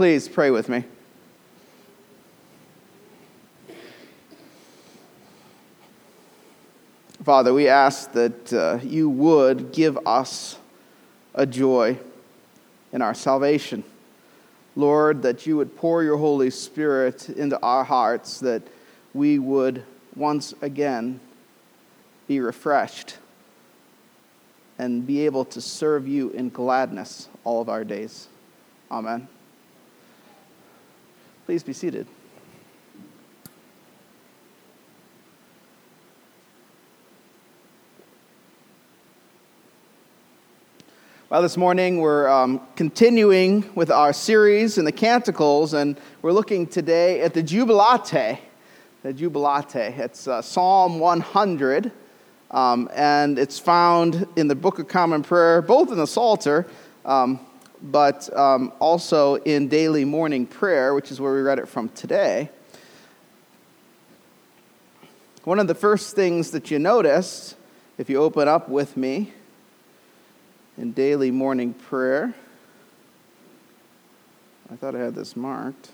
Please pray with me. Father, we ask that uh, you would give us a joy in our salvation. Lord, that you would pour your Holy Spirit into our hearts, that we would once again be refreshed and be able to serve you in gladness all of our days. Amen. Please be seated. Well, this morning we're um, continuing with our series in the Canticles, and we're looking today at the Jubilate. The Jubilate. It's uh, Psalm 100, um, and it's found in the Book of Common Prayer, both in the Psalter, um, but um, also in daily morning prayer, which is where we read it from today. One of the first things that you notice, if you open up with me in daily morning prayer, I thought I had this marked.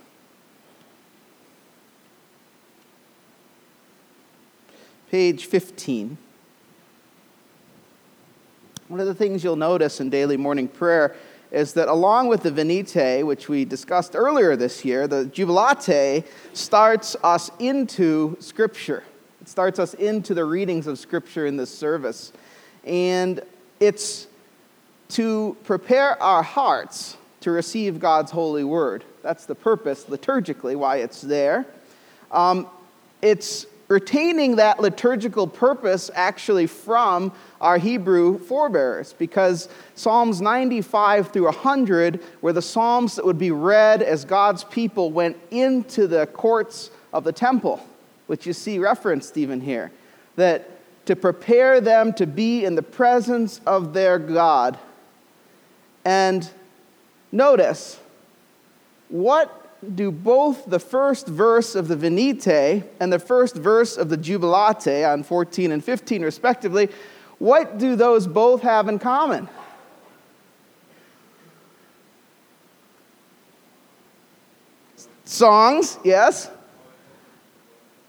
Page 15. One of the things you'll notice in daily morning prayer is that along with the Venite, which we discussed earlier this year, the Jubilate starts us into Scripture. It starts us into the readings of Scripture in this service. And it's to prepare our hearts to receive God's holy word. That's the purpose, liturgically, why it's there. Um, it's retaining that liturgical purpose actually from our Hebrew forebears because Psalms 95 through 100 were the Psalms that would be read as God's people went into the courts of the temple, which you see referenced even here. That to prepare them to be in the presence of their God. And notice, what do both the first verse of the Venite and the first verse of the Jubilate on 14 and 15, respectively, what do those both have in common? Songs, yes.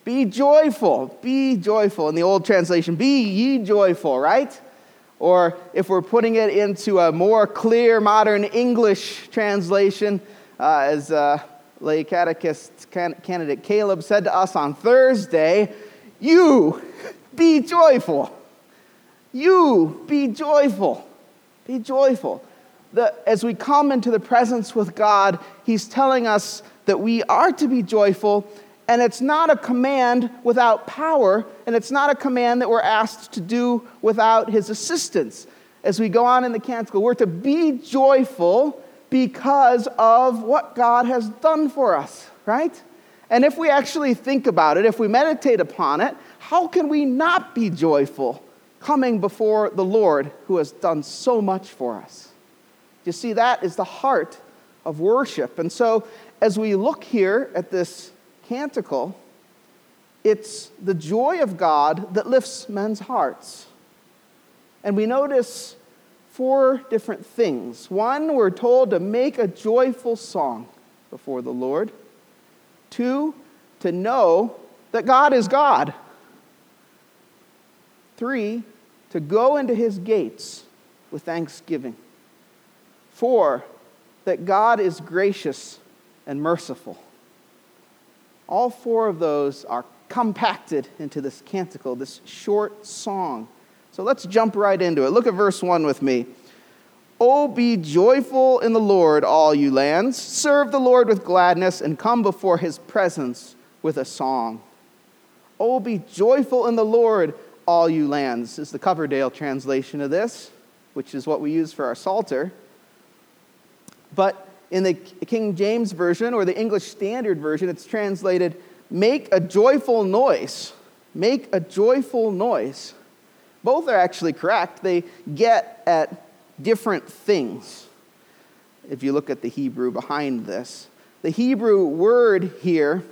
Be joyful, be joyful. In the old translation, be ye joyful, right? Or if we're putting it into a more clear modern English translation, uh, as uh, lay catechist candidate Caleb said to us on Thursday, You be joyful. You be joyful. Be joyful. The, as we come into the presence with God, He's telling us that we are to be joyful, and it's not a command without power, and it's not a command that we're asked to do without His assistance. As we go on in the canticle, we're to be joyful because of what God has done for us, right? And if we actually think about it, if we meditate upon it, how can we not be joyful coming before the Lord who has done so much for us? You see, that is the heart of worship. And so, as we look here at this canticle, it's the joy of God that lifts men's hearts. And we notice four different things. One, we're told to make a joyful song before the Lord. Two, to know that God is God. Three, to go into his gates with thanksgiving. Four, that God is gracious and merciful. All four of those are compacted into this canticle, this short song so let's jump right into it. Look at verse 1 with me. Oh, be joyful in the Lord, all you lands. Serve the Lord with gladness and come before his presence with a song. Oh, be joyful in the Lord, all you lands, is the Coverdale translation of this, which is what we use for our Psalter. But in the King James Version or the English Standard Version, it's translated, make a joyful noise. Make a joyful noise. Both are actually correct. They get at different things. If you look at the Hebrew behind this, the Hebrew word here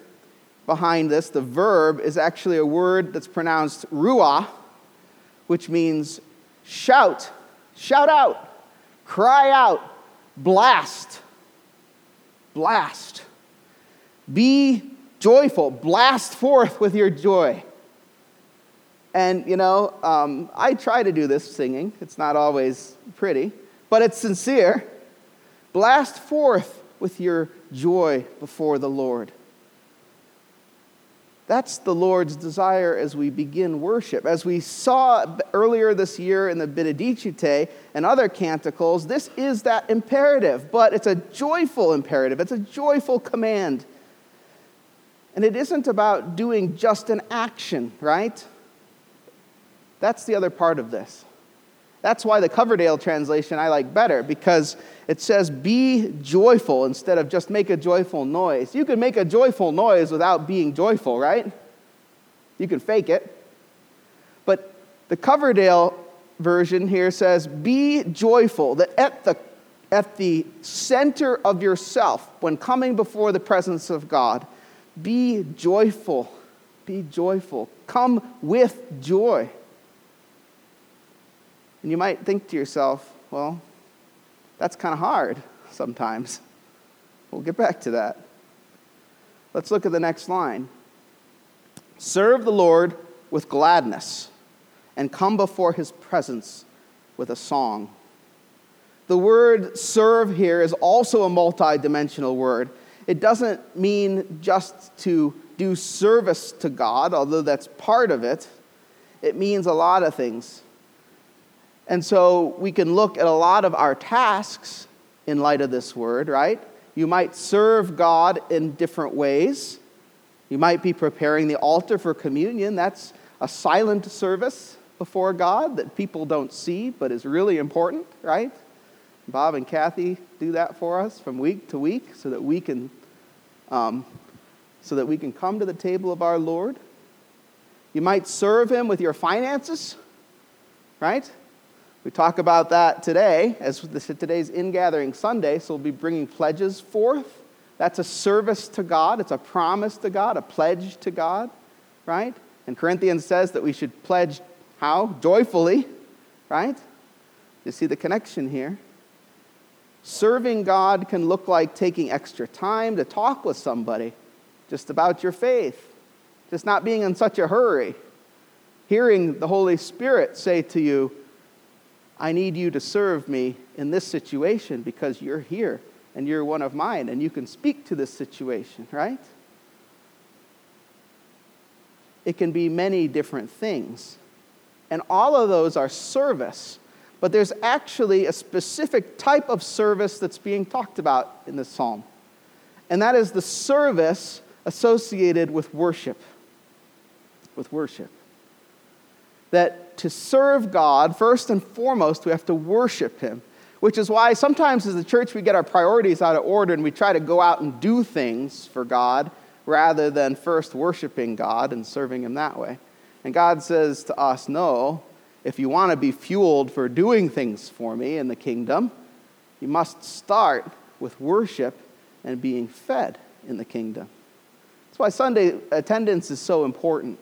behind this, the verb, is actually a word that's pronounced ruah, which means shout, shout out, cry out, blast. blast. Be joyful, blast forth with your joy. And, you know, um, I try to do this singing. It's not always pretty, but it's sincere. Blast forth with your joy before the Lord. That's the Lord's desire as we begin worship. As we saw earlier this year in the Benedicite and other canticles, this is that imperative, but it's a joyful imperative, it's a joyful command. And it isn't about doing just an action, right? That's the other part of this. That's why the Coverdale translation I like better, because it says, be joyful instead of just make a joyful noise. You can make a joyful noise without being joyful, right? You can fake it. But the Coverdale version here says, be joyful, that at the, at the center of yourself, when coming before the presence of God, be joyful. Be joyful. Come with joy. And you might think to yourself, well, that's kind of hard sometimes. We'll get back to that. Let's look at the next line. Serve the Lord with gladness and come before his presence with a song. The word serve here is also a multidimensional word. It doesn't mean just to do service to God, although that's part of it. It means a lot of things. And so we can look at a lot of our tasks in light of this word, right? You might serve God in different ways. You might be preparing the altar for communion. That's a silent service before God that people don't see, but is really important, right? Bob and Kathy do that for us from week to week so that we can, um, so that we can come to the table of our Lord. You might serve Him with your finances, right? We talk about that today as today's ingathering Sunday, so we'll be bringing pledges forth. That's a service to God, it's a promise to God, a pledge to God, right? And Corinthians says that we should pledge how? Joyfully, right? You see the connection here. Serving God can look like taking extra time to talk with somebody just about your faith, just not being in such a hurry. Hearing the Holy Spirit say to you, I need you to serve me in this situation because you're here and you're one of mine and you can speak to this situation, right? It can be many different things. And all of those are service. But there's actually a specific type of service that's being talked about in this psalm. And that is the service associated with worship. With worship. That to serve God, first and foremost, we have to worship Him, which is why sometimes as a church we get our priorities out of order and we try to go out and do things for God rather than first worshiping God and serving Him that way. And God says to us, No, if you want to be fueled for doing things for me in the kingdom, you must start with worship and being fed in the kingdom. That's why Sunday attendance is so important.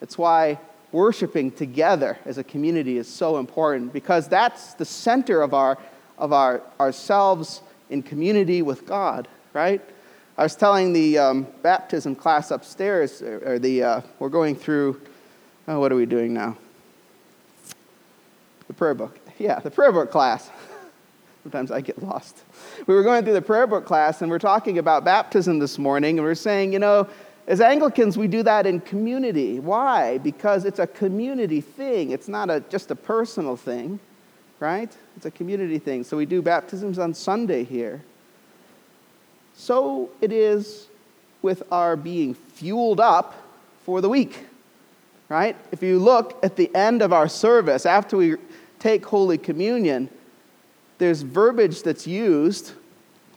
It's why worshiping together as a community is so important because that's the center of our of our ourselves in community with God, right? I was telling the um, baptism class upstairs, or, the uh, we're going through. Oh, what are we doing now? The prayer book. Yeah, the prayer book class. Sometimes I get lost. We were going through the prayer book class, and we're talking about baptism this morning, and we're saying, you know, as Anglicans, we do that in community. Why? Because it's a community thing. It's not a, just a personal thing, right? It's a community thing. So we do baptisms on Sunday here. So it is with our being fueled up for the week, right? If you look at the end of our service, after we take Holy Communion, there's verbiage that's used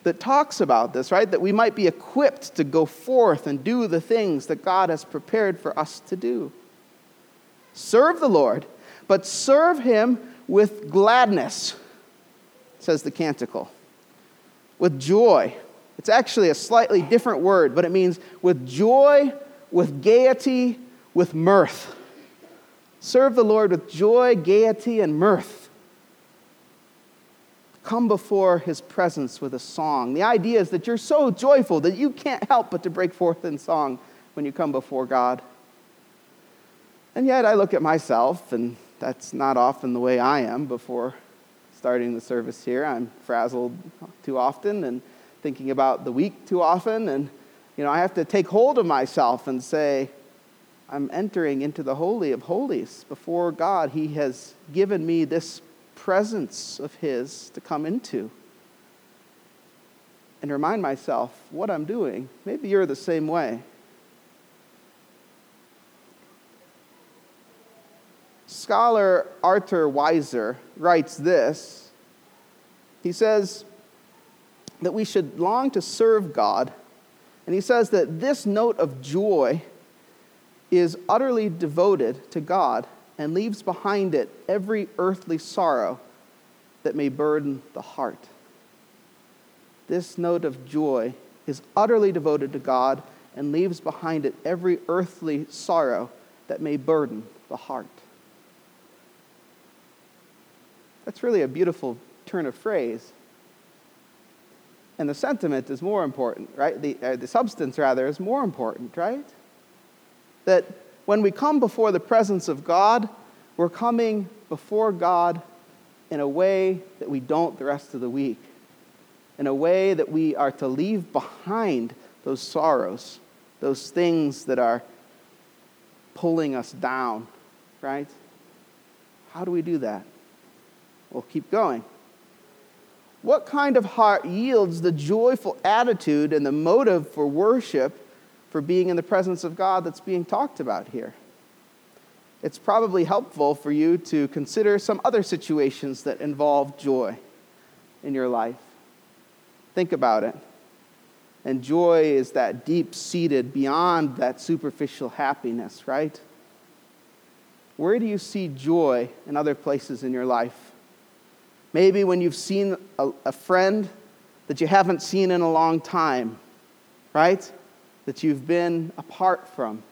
that talks about this, right? That we might be equipped to go forth and do the things that God has prepared for us to do. Serve the Lord, but serve Him with gladness, says the canticle, with joy. It's actually a slightly different word, but it means with joy, with gaiety, with mirth. Serve the Lord with joy, gaiety, and mirth. Come before his presence with a song. The idea is that you're so joyful that you can't help but to break forth in song when you come before God. And yet I look at myself, and that's not often the way I am before starting the service here. I'm frazzled too often and thinking about the week too often. And, you know, I have to take hold of myself and say, I'm entering into the Holy of Holies before God. He has given me this presence of His to come into and remind myself what I'm doing. Maybe you're the same way. Scholar Arthur Weiser writes this. He says that we should long to serve God, and he says that this note of joy is utterly devoted to God and leaves behind it every earthly sorrow that may burden the heart. This note of joy is utterly devoted to God and leaves behind it every earthly sorrow that may burden the heart. That's really a beautiful turn of phrase. And the sentiment is more important, right? The, uh, the substance, rather, is more important, right? That when we come before the presence of God, we're coming before God in a way that we don't the rest of the week, in a way that we are to leave behind those sorrows, those things that are pulling us down, right? How do we do that? We'll keep going. What kind of heart yields the joyful attitude and the motive for worship for being in the presence of God that's being talked about here. It's probably helpful for you to consider some other situations that involve joy in your life. Think about it. And joy is that deep seated, beyond that superficial happiness, right? Where do you see joy in other places in your life? Maybe when you've seen a, a friend that you haven't seen in a long time, right? That you've been apart from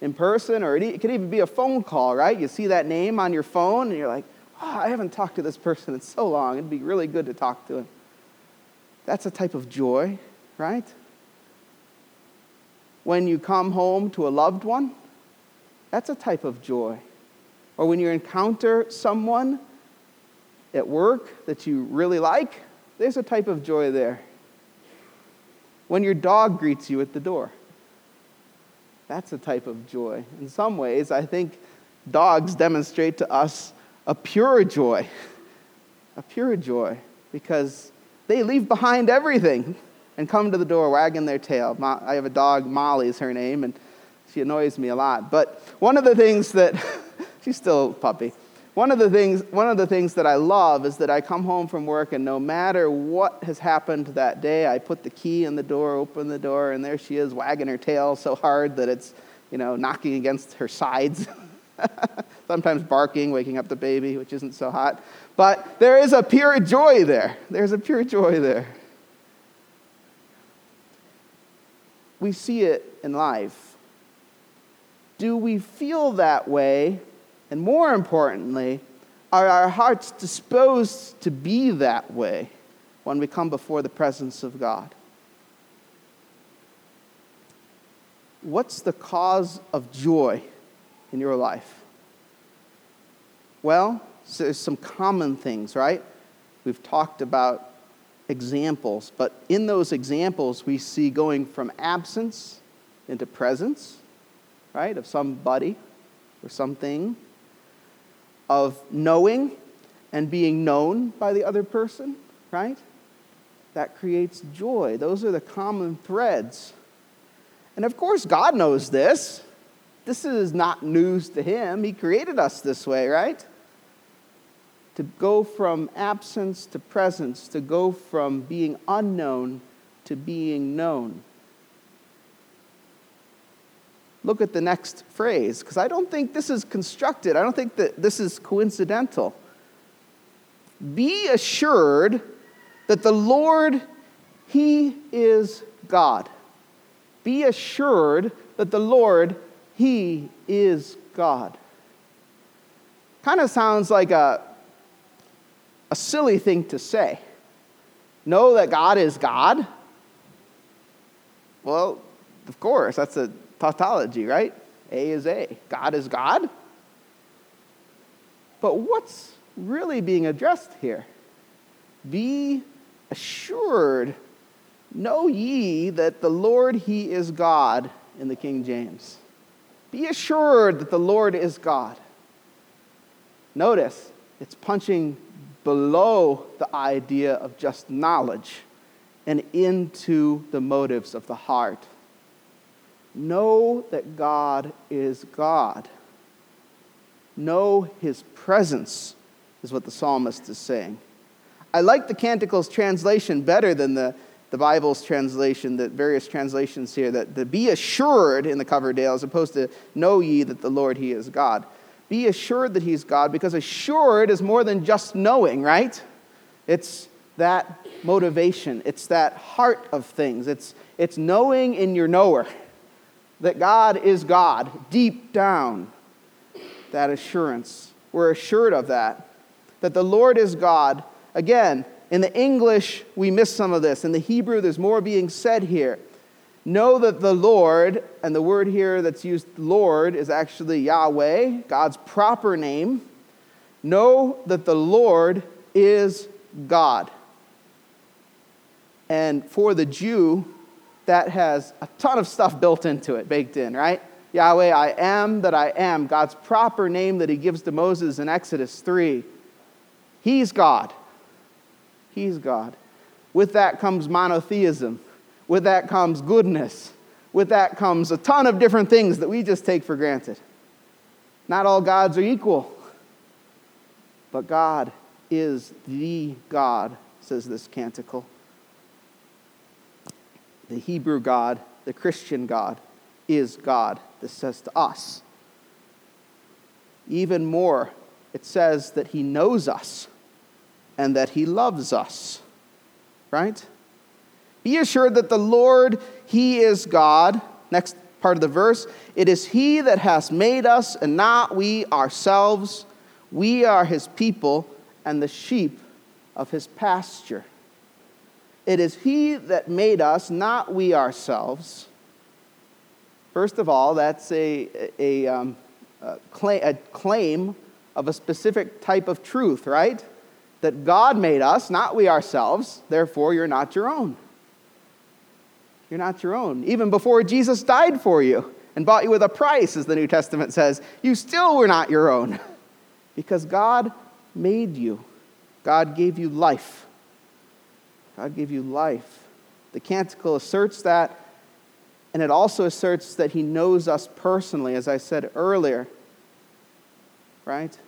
in person, or it could even be a phone call, right? You see that name on your phone, and you're like, oh, I haven't talked to this person in so long. It'd be really good to talk to him. That's a type of joy, right? When you come home to a loved one, that's a type of joy. Or when you encounter someone at work that you really like, there's a type of joy there. When your dog greets you at the door, that's a type of joy. In some ways, I think dogs demonstrate to us a pure joy, a pure joy, because they leave behind everything and come to the door wagging their tail. I have a dog, Molly is her name, and she annoys me a lot. But one of the things that, she's still a puppy. One of, the things, one of the things that I love is that I come home from work, and no matter what has happened that day, I put the key in the door, open the door, and there she is wagging her tail so hard that it's, you know, knocking against her sides. Sometimes barking, waking up the baby, which isn't so hot. But there is a pure joy there. There's a pure joy there. We see it in life. Do we feel that way and more importantly, are our hearts disposed to be that way when we come before the presence of God? What's the cause of joy in your life? Well, so there's some common things, right? We've talked about examples, but in those examples, we see going from absence into presence, right, of somebody or something of knowing and being known by the other person, right? That creates joy. Those are the common threads. And of course, God knows this. This is not news to Him. He created us this way, right? To go from absence to presence, to go from being unknown to being known look at the next phrase, because I don't think this is constructed. I don't think that this is coincidental. Be assured that the Lord, He is God. Be assured that the Lord, He is God. Kind of sounds like a, a silly thing to say, know that God is God? Well, of course, that's a tautology, right? A is A. God is God. But what's really being addressed here? Be assured, know ye that the Lord, He is God in the King James. Be assured that the Lord is God. Notice, it's punching below the idea of just knowledge and into the motives of the heart. Know that God is God. Know his presence, is what the psalmist is saying. I like the Canticle's translation better than the, the Bible's translation, the various translations here, that the be assured in the Coverdale as opposed to know ye that the Lord, he is God. Be assured that he's God because assured is more than just knowing, right? It's that motivation, it's that heart of things, it's, it's knowing in your knower that God is God deep down. That assurance. We're assured of that. That the Lord is God. Again, in the English, we miss some of this. In the Hebrew, there's more being said here. Know that the Lord, and the word here that's used, Lord, is actually Yahweh, God's proper name. Know that the Lord is God. And for the Jew, that has a ton of stuff built into it, baked in, right? Yahweh, I am that I am, God's proper name that he gives to Moses in Exodus 3. He's God. He's God. With that comes monotheism. With that comes goodness. With that comes a ton of different things that we just take for granted. Not all gods are equal, but God is the God, says this canticle the Hebrew God, the Christian God, is God. This says to us. Even more, it says that He knows us and that He loves us. Right? Be assured that the Lord, He is God. Next part of the verse it is He that has made us and not we ourselves. We are His people and the sheep of His pasture. It is He that made us, not we ourselves. First of all, that's a, a, um, a, claim, a claim of a specific type of truth, right? That God made us, not we ourselves. Therefore, you're not your own. You're not your own. Even before Jesus died for you and bought you with a price, as the New Testament says, you still were not your own. Because God made you, God gave you life. God gave you life. The canticle asserts that, and it also asserts that He knows us personally, as I said earlier. Right?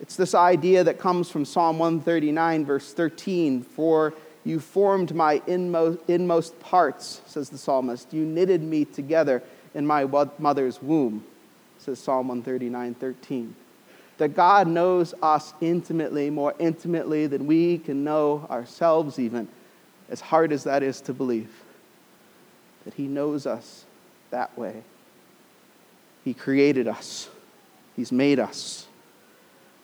It's this idea that comes from Psalm 139, verse 13. For you formed my inmost, inmost parts, says the psalmist. You knitted me together in my mother's womb, says Psalm 139, 13 that God knows us intimately, more intimately than we can know ourselves, even, as hard as that is to believe. That He knows us that way. He created us, He's made us.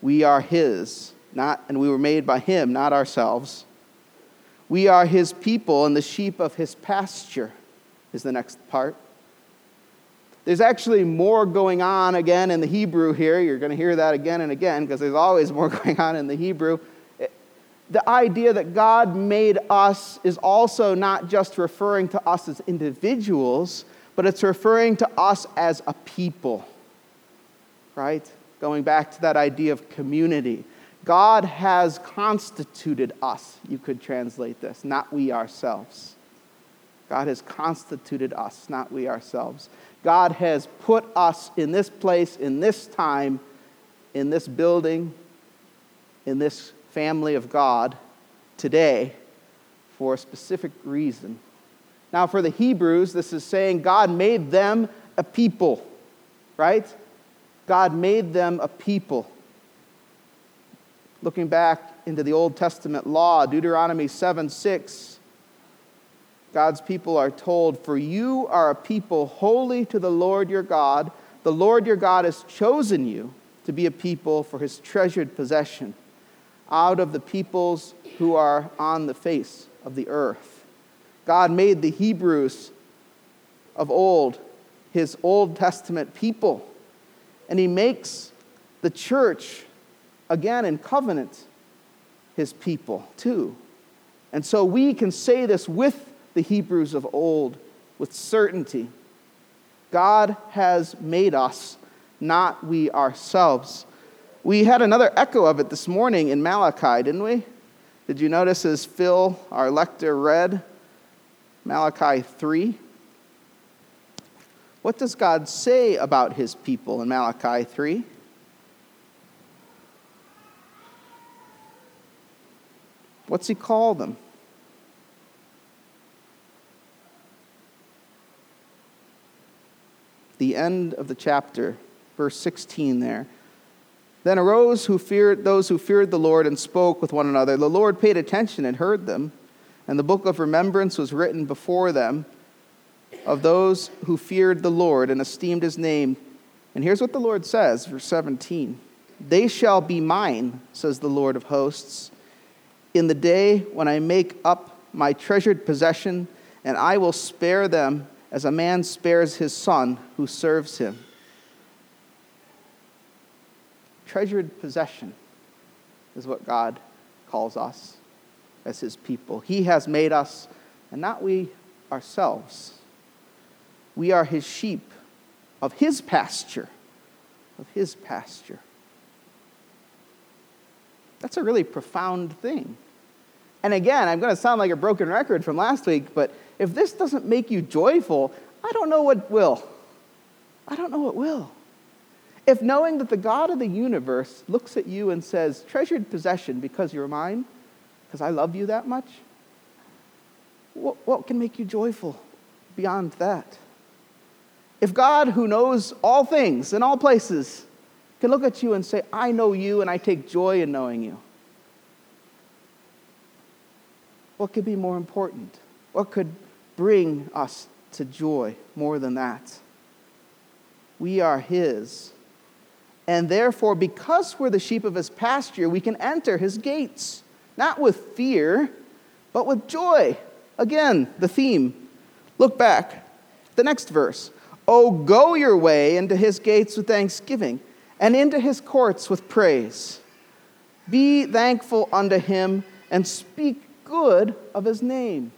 We are His, not, and we were made by Him, not ourselves. We are His people and the sheep of His pasture, is the next part. There's actually more going on again in the Hebrew here. You're going to hear that again and again because there's always more going on in the Hebrew. The idea that God made us is also not just referring to us as individuals, but it's referring to us as a people, right? Going back to that idea of community. God has constituted us, you could translate this, not we ourselves. God has constituted us, not we ourselves. God has put us in this place, in this time, in this building, in this family of God today for a specific reason. Now, for the Hebrews, this is saying God made them a people, right? God made them a people. Looking back into the Old Testament law, Deuteronomy 7 6 God's people are told, For you are a people holy to the Lord your God. The Lord your God has chosen you to be a people for his treasured possession. out of the peoples who are on the face of the earth. God made the Hebrews of old his Old Testament people, and he makes the church again in covenant his people too. And so we can say this with the Hebrews of old with certainty. God has made us, not we ourselves. We had another echo of it this morning in Malachi, didn't we? Did you notice as Phil, our lector, read Malachi 3? What does God say about his people in Malachi 3? What's he call them? The end of the chapter, verse 16 there. Then arose who feared those who feared the Lord and spoke with one another. The Lord paid attention and heard them, and the book of remembrance was written before them of those who feared the Lord and esteemed his name. And here's what the Lord says, verse 17 They shall be mine, says the Lord of hosts, in the day when I make up my treasured possession, and I will spare them as a man spares his son who serves him treasured possession is what God calls us as his people. He has made us, and not we ourselves. We are his sheep of his pasture, of his pasture. That's a really profound thing. And again, I'm going to sound like a broken record from last week, but if this doesn't make you joyful, I don't know what will. I don't know what will. If knowing that the God of the universe looks at you and says, treasured possession because you're mine, because I love you that much, what, what can make you joyful beyond that? If God, who knows all things in all places, can look at you and say, I know you and I take joy in knowing you, what could be more important? What could bring us to joy more than that? We are His and therefore, because we're the sheep of his pasture, we can enter his gates, not with fear, but with joy. Again, the theme. Look back. The next verse. Oh, go your way into his gates with thanksgiving, and into his courts with praise. Be thankful unto him, and speak good of his name.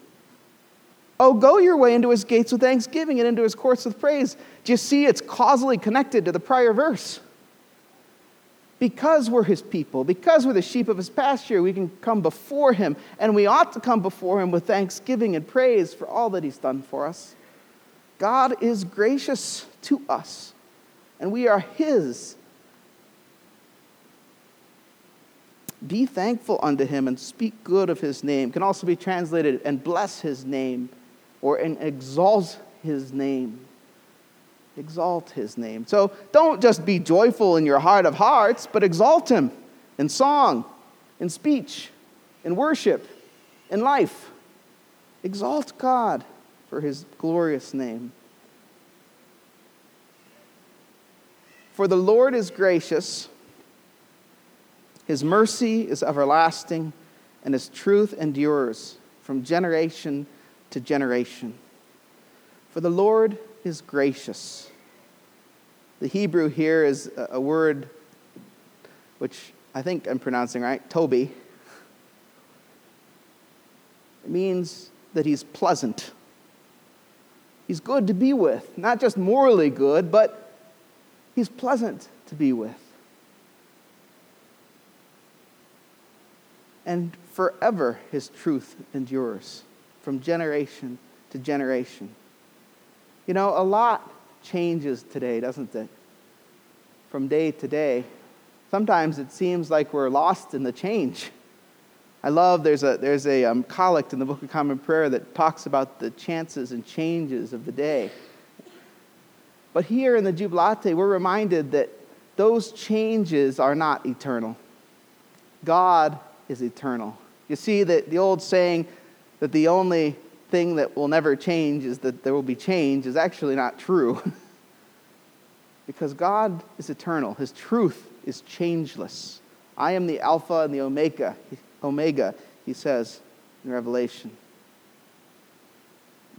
Oh, go your way into his gates with thanksgiving and into his courts with praise. Do you see it's causally connected to the prior verse? because we're his people, because we're the sheep of his pasture, we can come before him, and we ought to come before him with thanksgiving and praise for all that he's done for us. God is gracious to us, and we are his. Be thankful unto him and speak good of his name. Can also be translated and bless his name or and exalt his name exalt his name. So don't just be joyful in your heart of hearts, but exalt him in song, in speech, in worship, in life. Exalt God for his glorious name. For the Lord is gracious, his mercy is everlasting, and his truth endures from generation to generation. For the Lord is gracious. The Hebrew here is a word which I think I'm pronouncing right, Toby. It means that he's pleasant. He's good to be with, not just morally good, but he's pleasant to be with. And forever his truth endures from generation to generation. You know, a lot changes today, doesn't it? From day to day. Sometimes it seems like we're lost in the change. I love there's a, there's a um, collect in the Book of Common Prayer that talks about the chances and changes of the day. But here in the Jubilate, we're reminded that those changes are not eternal. God is eternal. You see that the old saying that the only thing that will never change is that there will be change is actually not true. because God is eternal, His truth is changeless. I am the Alpha and the Omega, Omega, he says in Revelation.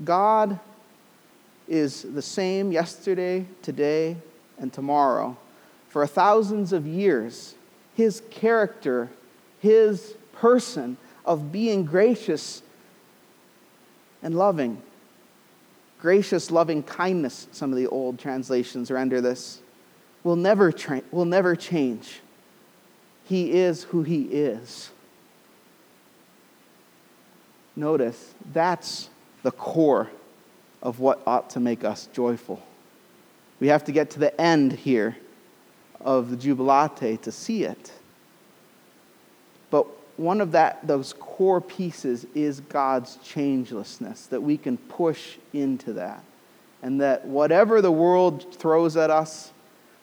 God is the same yesterday, today, and tomorrow. For thousands of years, his character, his person of being gracious and loving. Gracious, loving kindness, some of the old translations render this, will never, tra- will never change. He is who he is. Notice, that's the core of what ought to make us joyful. We have to get to the end here of the Jubilate to see it. One of that, those core pieces is God's changelessness, that we can push into that. And that whatever the world throws at us,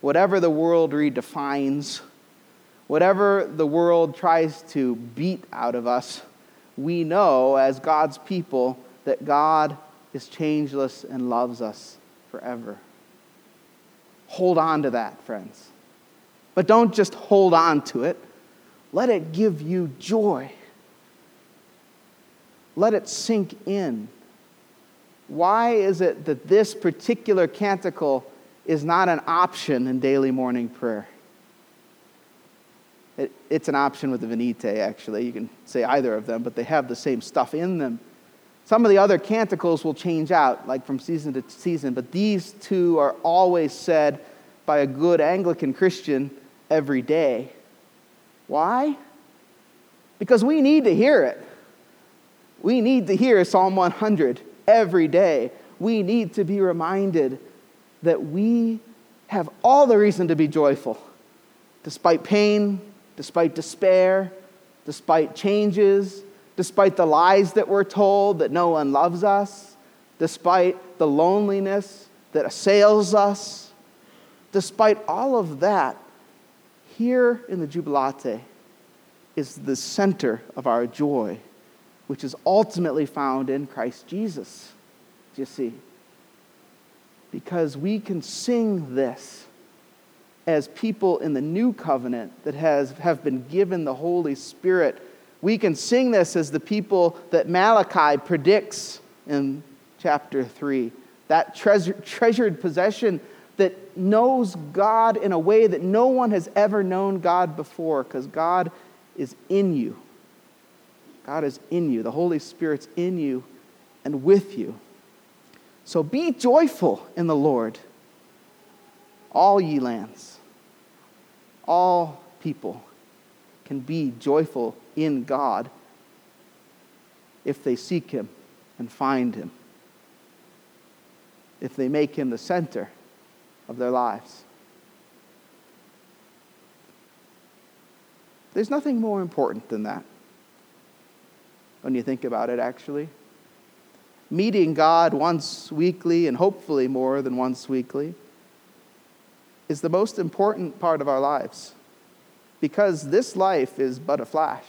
whatever the world redefines, whatever the world tries to beat out of us, we know as God's people that God is changeless and loves us forever. Hold on to that, friends. But don't just hold on to it, let it give you joy. Let it sink in. Why is it that this particular canticle is not an option in daily morning prayer? It, it's an option with the Venite, actually. You can say either of them, but they have the same stuff in them. Some of the other canticles will change out, like from season to season, but these two are always said by a good Anglican Christian every day. Why? Because we need to hear it. We need to hear Psalm 100 every day. We need to be reminded that we have all the reason to be joyful, despite pain, despite despair, despite changes, despite the lies that we're told that no one loves us, despite the loneliness that assails us, despite all of that, here in the Jubilate is the center of our joy, which is ultimately found in Christ Jesus. Do you see? Because we can sing this as people in the new covenant that has, have been given the Holy Spirit we can sing this as the people that Malachi predicts in chapter 3. That treasure, treasured possession that knows God in a way that no one has ever known God before because God is in you. God is in you. The Holy Spirit's in you and with you. So be joyful in the Lord, all ye lands, all people can be joyful in God if they seek Him and find Him, if they make Him the center of their lives. There's nothing more important than that when you think about it, actually. Meeting God once weekly, and hopefully more than once weekly, is the most important part of our lives because this life is but a flash.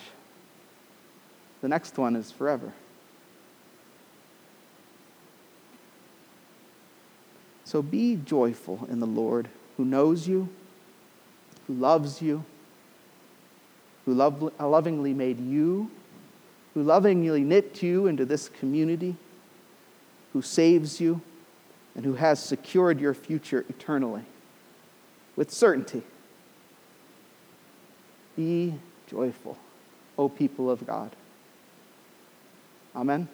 The next one is forever. So be joyful in the Lord who knows you, who loves you, who lovingly made you, who lovingly knit you into this community, who saves you, and who has secured your future eternally with certainty. Be joyful, O people of God. Amen.